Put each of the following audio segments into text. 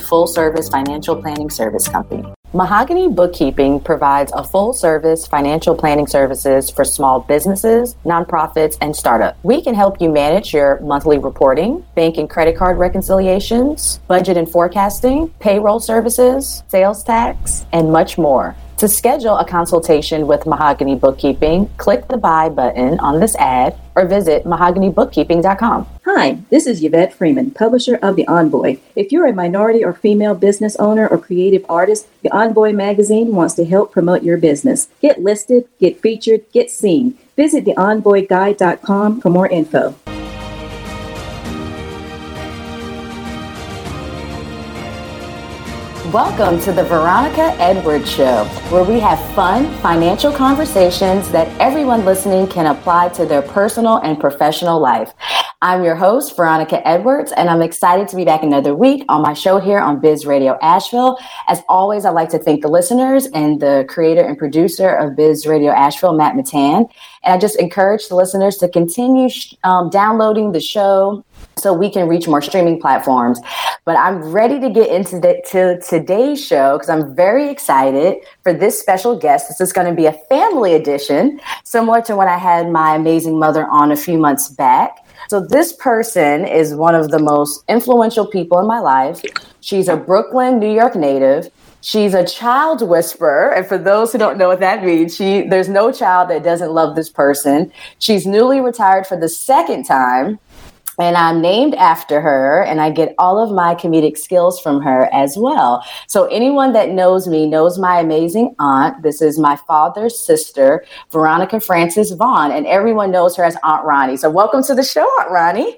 full service financial planning service company. Mahogany Bookkeeping provides a full service financial planning services for small businesses, nonprofits, and startups. We can help you manage your monthly reporting, bank and credit card reconciliations, budget and forecasting, payroll services, sales tax, and much more. To schedule a consultation with Mahogany Bookkeeping, click the buy button on this ad or visit mahoganybookkeeping.com. Hi, this is Yvette Freeman, publisher of The Envoy. If you're a minority or female business owner or creative artist, The Envoy magazine wants to help promote your business. Get listed, get featured, get seen. Visit theenvoyguide.com for more info. Welcome to the Veronica Edwards Show, where we have fun financial conversations that everyone listening can apply to their personal and professional life. I'm your host, Veronica Edwards, and I'm excited to be back another week on my show here on Biz Radio Asheville. As always, I'd like to thank the listeners and the creator and producer of Biz Radio Asheville, Matt Matan. And I just encourage the listeners to continue um, downloading the show so we can reach more streaming platforms. But I'm ready to get into the, to today's show because I'm very excited for this special guest. This is going to be a family edition, similar to when I had my amazing mother on a few months back. So this person is one of the most influential people in my life. She's a Brooklyn, New York native. She's a child whisperer, and for those who don't know what that means, she there's no child that doesn't love this person. She's newly retired for the second time, and I'm named after her, and I get all of my comedic skills from her as well. So anyone that knows me knows my amazing aunt. This is my father's sister, Veronica Francis Vaughan, and everyone knows her as Aunt Roni. So welcome to the show, Aunt Roni.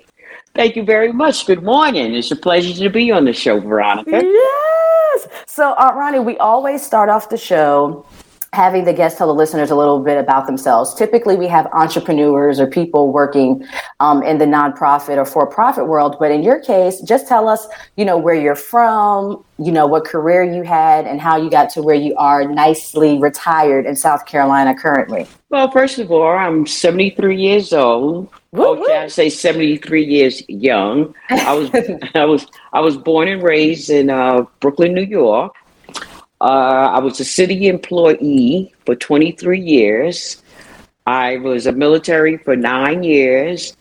Thank you very much. Good morning. It's a pleasure to be on the show, Veronica. Yes. So, Aunt Roni, we always start off the show having the guests tell the listeners a little bit about themselves. Typically, we have entrepreneurs or people working um, in the nonprofit or for-profit world, but in your case, just tell us, you know, where you're from, you know, what career you had, and how you got to where you are, nicely retired in South Carolina currently. Well, first of all, I'm 73 years old. Woo-hoo. Okay, I say 73 years young. I was I was I was born and raised in uh, Brooklyn, New York. Uh, I was a city employee for 23 years. I was a military for nine years.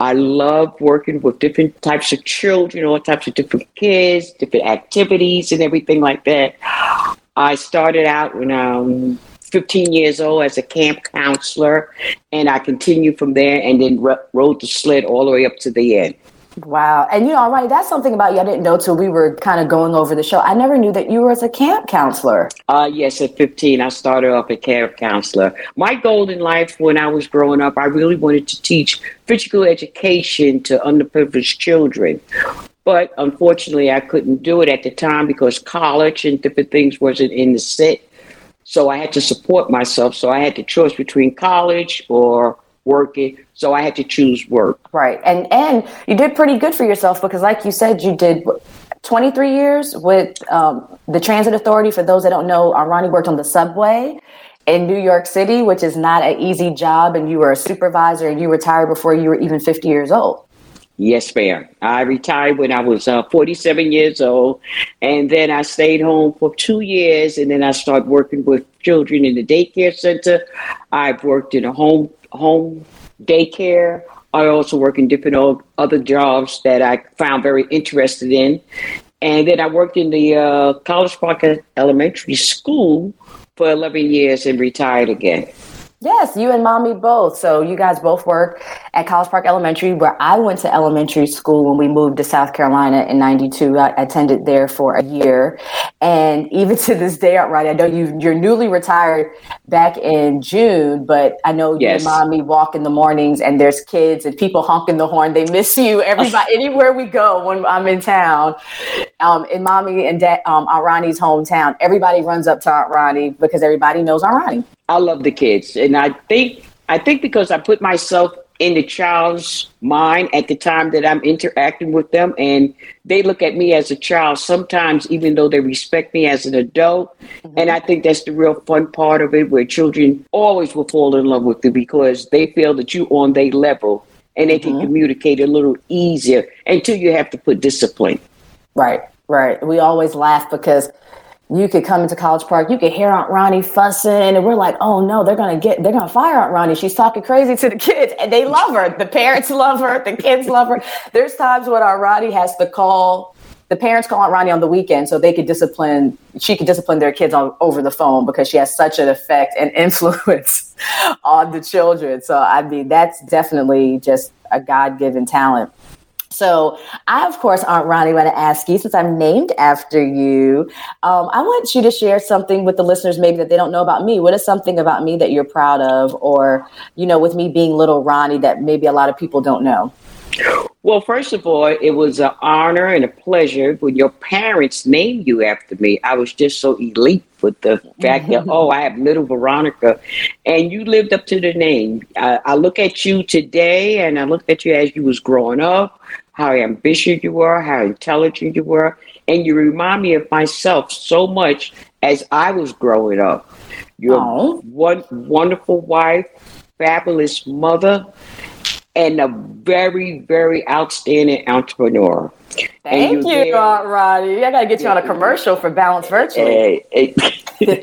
I love working with different types of children, all types of different kids, different activities, and everything like that. I started out when I'm 15 years old as a camp counselor, and I continued from there and then rode the sled all the way up to the end. Wow. And you know, right, that's something about you I didn't know till we were kind of going over the show. I never knew that you were as a camp counselor. Uh yes, at 15 I started off a camp counselor. My goal in life when I was growing up, I really wanted to teach physical education to underprivileged children. But unfortunately, I couldn't do it at the time because college and different things wasn't in the set. So I had to support myself. So I had the choice between college or working. So I had to choose work. Right. And and you did pretty good for yourself because like you said, you did 23 years with um, the transit authority. For those that don't know, Roni worked on the subway in New York City, which is not an easy job. And you were a supervisor and you retired before you were even 50 years old. Yes, ma'am. I retired when I was uh, 47 years old, and then I stayed home for two years, and then I started working with children in the daycare center. I've worked in a home home daycare. I also work in different other jobs that I found very interested in. And then I worked in the uh, College Park Elementary School for 11 years and retired again. Yes, you and mommy both. So you guys both work at College Park Elementary, where I went to elementary school when we moved to South Carolina in 92. I attended there for a year. And even to this day, right, I know you you're newly retired back in June, but I know yes. your mommy walk in the mornings and there's kids and people honking the horn. They miss you. Everybody, anywhere we go when I'm in town, um, in mommy and dad, um, Aunt Roni's hometown, everybody runs up to Aunt Roni because everybody knows Aunt Roni. I love the kids, and I think I think because I put myself in the child's mind at the time that I'm interacting with them. And they look at me as a child sometimes, even though they respect me as an adult. Mm-hmm. And I think that's the real fun part of it, where children always will fall in love with you because they feel that you're on their level and they mm-hmm. can communicate a little easier until you have to put discipline. Right, right. We always laugh because you could come into College Park, you could hear Aunt Roni fussing, and we're like, oh no, they're gonna get, they're gonna fire Aunt Roni. She's talking crazy to the kids, and they love her. The parents love her, the kids love her. There's times when Aunt Roni has to call, the parents call Aunt Roni on the weekend so they could discipline, she could discipline their kids on over the phone because she has such an effect and influence on the children. So I mean, that's definitely just a God given talent. So, I, of course, Aunt Roni, want to ask you, since I'm named after you, um, I want you to share something with the listeners maybe that they don't know about me. What is something about me that you're proud of, or, you know, with me being little Roni that maybe a lot of people don't know? Well, first of all, it was an honor and a pleasure when your parents named you after me. I was just so elite with the fact that, oh, I have little Veronica. And you lived up to the name. I, I look at you today and I looked at you as you was growing up, how ambitious you were, how intelligent you were. And you remind me of myself so much as I was growing up. You're Aww. one wonderful wife, fabulous mother, and a very, very outstanding entrepreneur. Thank you, Aunt Roni. I got to get you on a commercial for Balance Virtually. Hey, hey.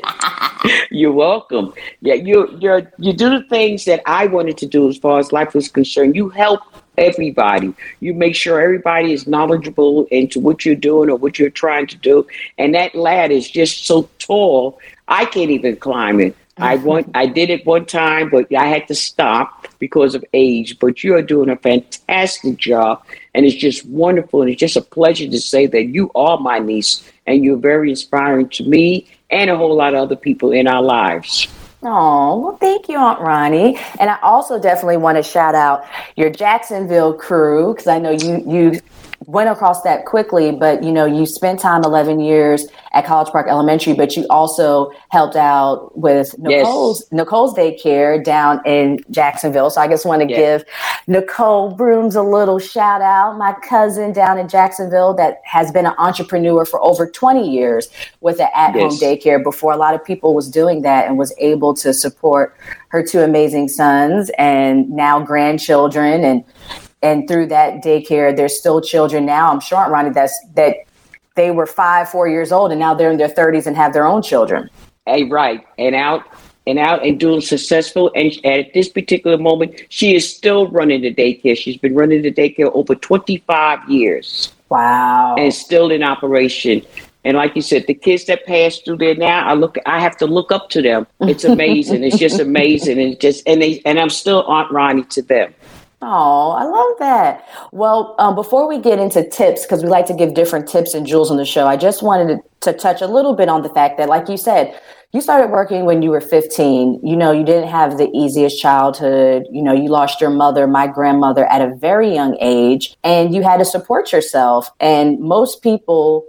you're welcome. Yeah, you you you do the things that I wanted to do as far as life was concerned. You help everybody. You make sure everybody is knowledgeable into what you're doing or what you're trying to do. And that ladder is just so tall, I can't even climb it. I mm-hmm. want I did it one time, but I had to stop because of age. But you are doing a fantastic job, and it's just wonderful, and it's just a pleasure to say that you are my niece, and you're very inspiring to me and a whole lot of other people in our lives. Oh, well, thank you, Aunt Roni. And I also definitely want to shout out your Jacksonville crew because I know you you went across that quickly, but you know, you spent time 11 years at College Park Elementary, but you also helped out with Nicole's yes. Nicole's daycare down in Jacksonville. So I just want to give Nicole Brooms a little shout out, my cousin down in Jacksonville that has been an entrepreneur for over 20 years with an at-home yes. daycare before a lot of people was doing that and was able to support her two amazing sons and now grandchildren and and through that daycare, there's still children now. I'm sure, Roni, that's that they were five, four years old, and now they're in their 30s and have their own children. Hey, right, and out and out and doing successful. And at this particular moment, she is still running the daycare. She's been running the daycare over 25 years. Wow, and still in operation. And like you said, the kids that pass through there now, I look, I have to look up to them. It's amazing. it's just amazing, and just and they and I'm still Aunt Roni to them. Oh, I love that. Well, um, before we get into tips, because we like to give different tips and jewels on the show, I just wanted to, to touch a little bit on the fact that, like you said, you started working when you were 15. You know, you didn't have the easiest childhood. You know, you lost your mother, my grandmother, at a very young age, and you had to support yourself. And most people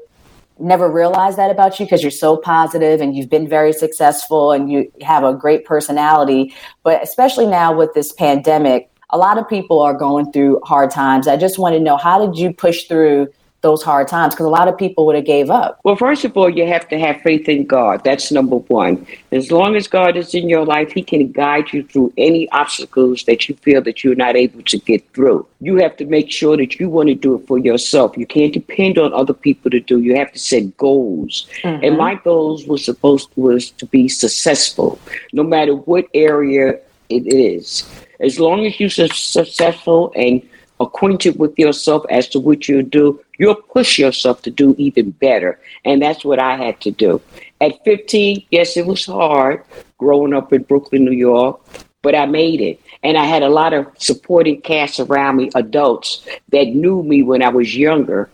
never realize that about you because you're so positive and you've been very successful and you have a great personality. But especially now with this pandemic, a lot of people are going through hard times. I just want to know how did you push through those hard times? Because a lot of people would have gave up. Well first of all you have to have faith in god. That's number one. As long as god is in your life he can guide you through any obstacles that you feel that you're not able to get through. You have to make sure that you want to do it for yourself. You can't depend on other people to do. You have to set goals. Mm-hmm. and my goals was supposed was to be successful no matter what area it is as long as you're successful and acquainted with yourself as to what you do, you'll push yourself to do even better. And that's what I had to do. At 15, yes, it was hard growing up in Brooklyn, New York, but I made it. And I had a lot of supporting cast around me, adults that knew me when I was younger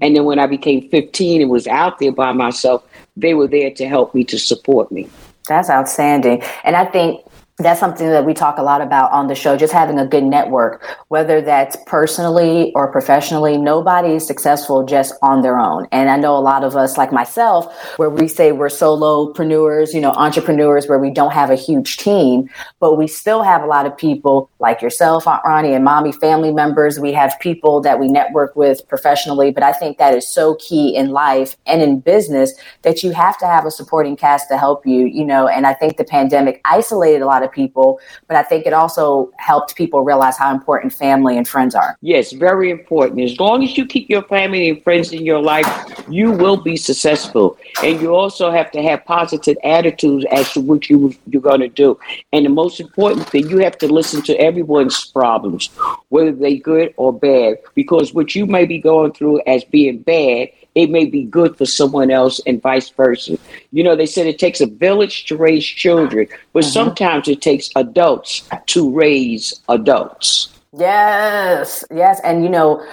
And then when I became 15 and was out there by myself, they were there to help me, to support me. That's outstanding. And I think that's something that we talk a lot about on the show just having a good network whether that's personally or professionally. Nobody is successful just on their own. And i know a lot of us like myself where we say we're solopreneurs you know entrepreneurs where we don't have a huge team but we still have a lot of people like yourself aunt roni and mommy family members. We have people that we network with professionally but i think that is so key in life and in business that you have to have a supporting cast to help you you know and i think the pandemic isolated a lot of of people, but I think it also helped people realize how important family and friends are. Yes, very important. As long as you keep your family and friends in your life, you will be successful. And you also have to have positive attitudes as to what you, you're going to do. And the most important thing, you have to listen to everyone's problems, whether they're good or bad, because what you may be going through as being bad it may be good for someone else and vice versa. You know, they said it takes a village to raise children, but mm-hmm. sometimes it takes adults to raise adults. Yes, yes. And, you know,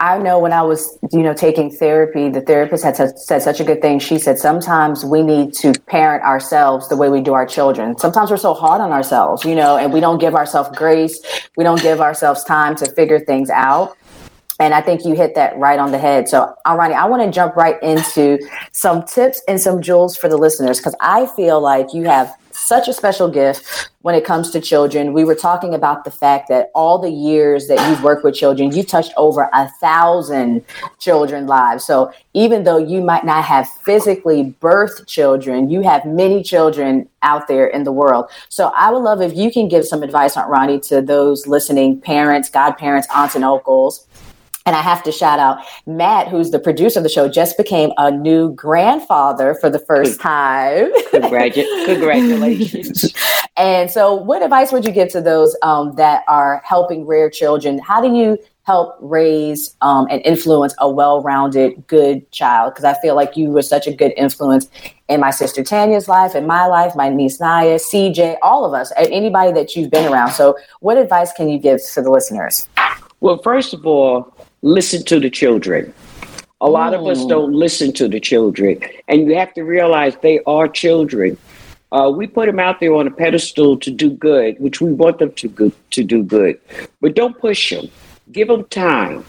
I know when I was, you know, taking therapy, the therapist had said such a good thing. She said, sometimes we need to parent ourselves the way we do our children. Sometimes we're so hard on ourselves, you know, and we don't give ourselves grace. We don't give ourselves time to figure things out. And I think you hit that right on the head. So, Alrighty, I want to jump right into some tips and some jewels for the listeners because I feel like you have such a special gift when it comes to children. We were talking about the fact that all the years that you've worked with children, you touched over a thousand children lives. So even though you might not have physically birthed children, you have many children out there in the world. So I would love if you can give some advice, Aunt Roni, to those listening, parents, godparents, aunts and uncles and I have to shout out Matt, who's the producer of the show, just became a new grandfather for the first time. Congratu- congratulations. and so, what advice would you give to those um, that are helping rare children? How do you help raise um, and influence a well rounded, good child? Because I feel like you were such a good influence in my sister Tanya's life, in my life, my niece Naya, CJ, all of us, and anybody that you've been around. So, what advice can you give to the listeners? Well, first of all, listen to the children. A lot of us mm. don't listen to the children, and you have to realize they are children. Uh, we put them out there on a pedestal to do good, which we want them to go, to do good, but don't push them. Give them time,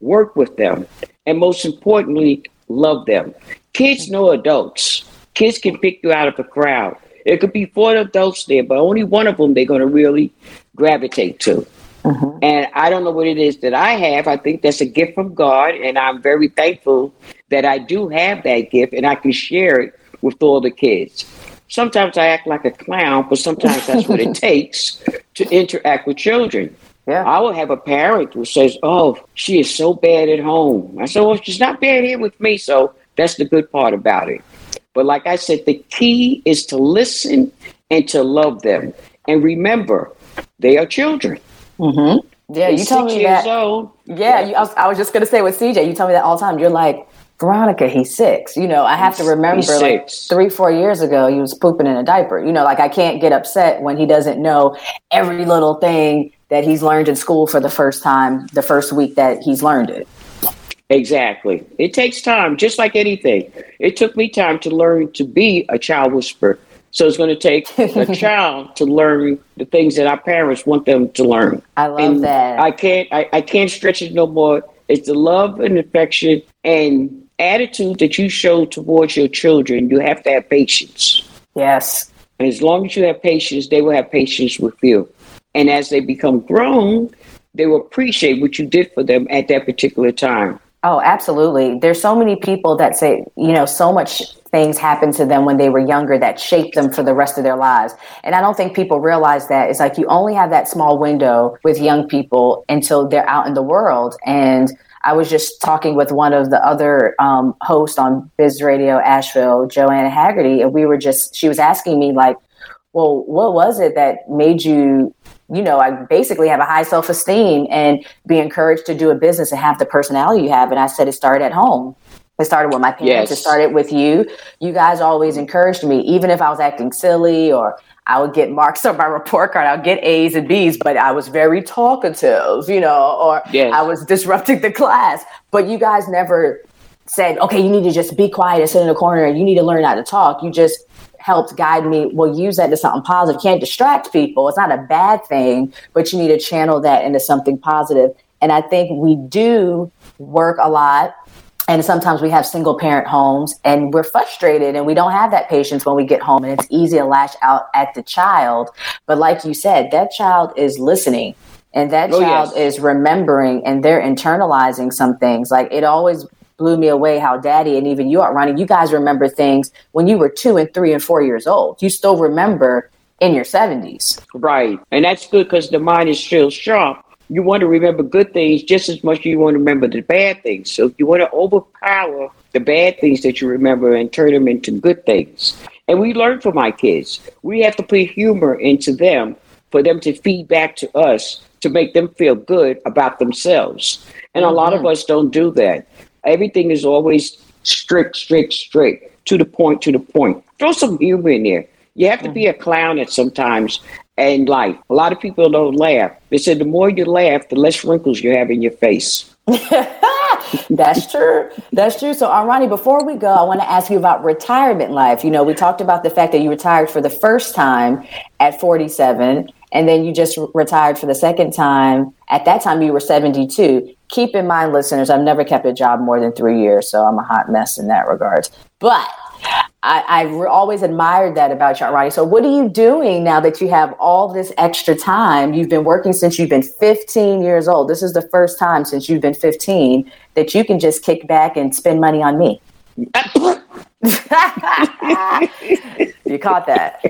work with them, and most importantly, love them. Kids know adults. Kids can pick you out of a crowd. It could be four adults there, but only one of them they're going to really gravitate to. Mm-hmm. And I don't know what it is that I have. I think that's a gift from God, and I'm very thankful that I do have that gift and I can share it with all the kids. Sometimes I act like a clown, but sometimes that's what it takes to interact with children. Yeah. I will have a parent who says, Oh, she is so bad at home. I said, Well, she's not bad here with me. So that's the good part about it. But like I said, the key is to listen and to love them. And remember, they are children. Mm-hmm. Yeah, you told me that. Old. Yeah, you, I, was, I was just gonna say with CJ, you tell me that all the time. You're like, Veronica, he's six. You know, I have to remember like three, four years ago, he was pooping in a diaper. You know, like I can't get upset when he doesn't know every little thing that he's learned in school for the first time, the first week that he's learned it. Exactly. It takes time, just like anything. It took me time to learn to be a child whisperer. So it's going to take a child to learn the things that our parents want them to learn. I love and that. I can't I, I can't stretch it no more. It's the love and affection and attitude that you show towards your children. You have to have patience. Yes. And as long as you have patience, they will have patience with you. And as they become grown, they will appreciate what you did for them at that particular time. Oh, absolutely. There's so many people that say, you know, so much things happened to them when they were younger that shaped them for the rest of their lives. And I don't think people realize that. It's like you only have that small window with young people until they're out in the world. And I was just talking with one of the other um, hosts on Biz Radio Asheville, Joanna Haggerty, and we were just, she was asking me, like, well, what was it that made you you know, I basically have a high self esteem and be encouraged to do a business and have the personality you have. And I said it started at home It started with my parents. Yes. It started with you. You guys always encouraged me, even if I was acting silly or I would get marks on my report card. I'll get A's and B's, but I was very talkative, you know, or yes. I was disrupting the class. But you guys never said, okay, you need to just be quiet and sit in the corner and you need to learn how to talk. You just helped guide me. Well, use that to something positive. You can't distract people. It's not a bad thing, but you need to channel that into something positive. And I think we do work a lot and sometimes we have single parent homes and we're frustrated and we don't have that patience when we get home and it's easy to lash out at the child but like you said that child is listening and that oh, child yes. is remembering and they're internalizing some things like it always blew me away how daddy and even you are running you guys remember things when you were two and three and four years old you still remember in your 70s right and that's good because the mind is still sharp you want to remember good things just as much as you want to remember the bad things. So you want to overpower the bad things that you remember and turn them into good things. And we learn from my kids. We have to put humor into them for them to feed back to us to make them feel good about themselves. And mm-hmm. a lot of mm-hmm. us don't do that. Everything is always strict, strict, strict, to the point, to the point. Throw some humor in there. You have to be mm-hmm. a clown at sometimes and life. A lot of people don't laugh. They said the more you laugh, the less wrinkles you have in your face. That's true. That's true. So, Arani, before we go, I want to ask you about retirement life. You know, we talked about the fact that you retired for the first time at 47, and then you just retired for the second time. At that time, you were 72. Keep in mind, listeners, I've never kept a job more than three years, so I'm a hot mess in that regard. But I, have always admired that about you, Roni. So, what are you doing now that you have all this extra time? You've been working since you've been 15 years old. This is the first time since you've been 15 that you can just kick back and spend money on me. you caught that?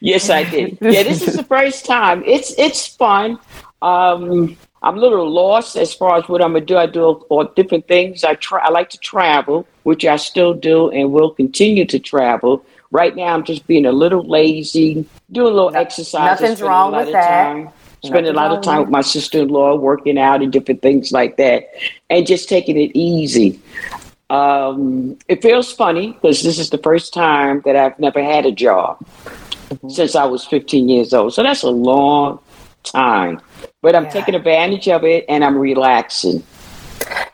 yes, I did. Yeah, this is the first time. It's it's fun. Um, I'm a little lost as far as what I'm gonna do. I do all different things. I try. I like to travel, which I still do and will continue to travel. Right now, I'm just being a little lazy, doing a little no, exercise. Nothing's wrong with that. Time, spending a lot of time with my sister-in-law, working out and different things like that, and just taking it easy. Um, it feels funny because this is the first time that I've never had a job mm-hmm. since I was 15 years old. So that's a long time but I'm yeah. taking advantage of it and I'm relaxing.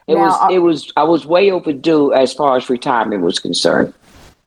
It now, was uh, it was I was way overdue as far as retirement was concerned.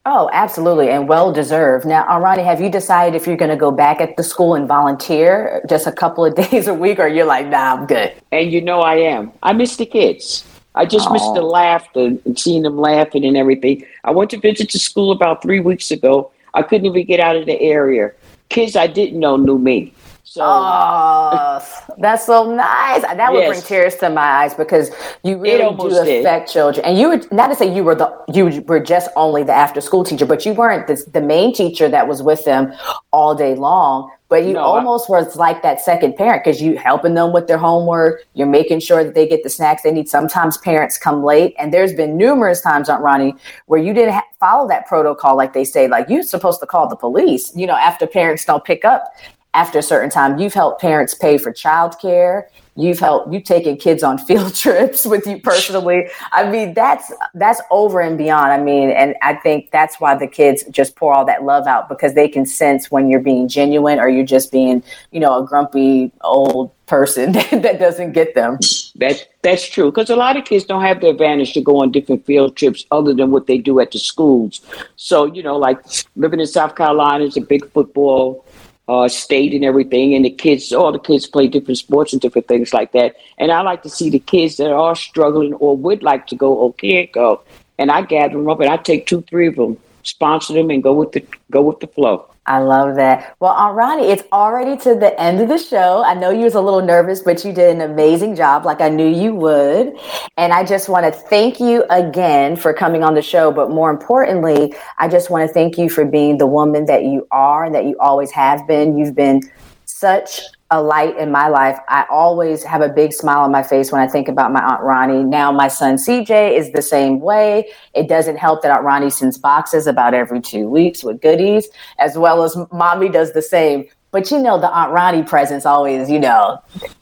Oh, absolutely, and well deserved. Now, Arani, have you decided if you're going to go back at the school and volunteer just a couple of days a week, or you're like, nah, I'm good? And you know, I am. I miss the kids. I just oh. miss the laughter and seeing them laughing and everything. I went to visit the school about three weeks ago. I couldn't even get out of the area. Kids I didn't know knew me. So oh, that's so nice. That would yes. bring tears to my eyes because you really do affect did. children. And you were not to say you were the you were just only the after school teacher, but you weren't the, the main teacher that was with them all day long. But you no, almost I, was like that second parent because you helping them with their homework. You're making sure that they get the snacks they need. Sometimes parents come late, and there's been numerous times, Aunt Roni, where you didn't ha- follow that protocol, like they say, like you're supposed to call the police. You know, after parents don't pick up after a certain time. You've helped parents pay for childcare. You've helped you've taken kids on field trips with you personally. I mean, that's that's over and beyond. I mean, and I think that's why the kids just pour all that love out because they can sense when you're being genuine or you're just being, you know, a grumpy old person that doesn't get them. That that's true because a lot of kids don't have the advantage to go on different field trips other than what they do at the schools. So you know, like living in South Carolina is a big football uh, state and everything, and the kids, all the kids play different sports and different things like that. And I like to see the kids that are struggling or would like to go or can't go, and I gather them up and I take two, three of them, sponsor them, and go with the go with the flow. I love that. Well, Roni, it's already to the end of the show. I know you was a little nervous, but you did an amazing job, like I knew you would. And I just want to thank you again for coming on the show. But more importantly, I just want to thank you for being the woman that you are and that you always have been. You've been such a light in my life. I always have a big smile on my face when I think about my Aunt Roni. Now, my son CJ is the same way. It doesn't help that Aunt Roni sends boxes about every two weeks with goodies, as well as mommy does the same. But you know, the Aunt Roni presence always, you know,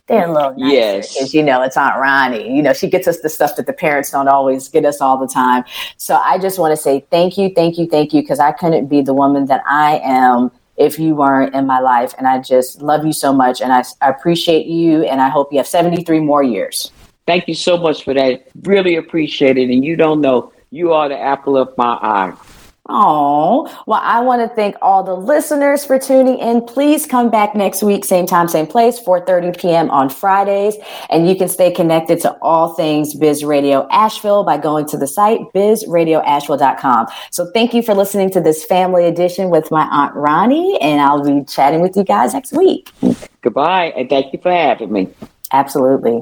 they're a little nicer Yes. because you know it's Aunt Roni. You know, she gets us the stuff that the parents don't always get us all the time. So I just want to say thank you, thank you, thank you, because I couldn't be the woman that I am if you weren't in my life. And I just love you so much, and I, I appreciate you, and I hope you have seventy three more years. Thank you so much for that. Really appreciate it. And you don't know, you are the apple of my eye. Oh, well, I want to thank all the listeners for tuning in. Please come back next week, same time, same place, 4.30 p.m. on Fridays. And you can stay connected to all things Biz Radio Asheville by going to the site bizradioasheville.com. So thank you for listening to this family edition with my Aunt Roni, and I'll be chatting with you guys next week. Goodbye, and thank you for having me. Absolutely.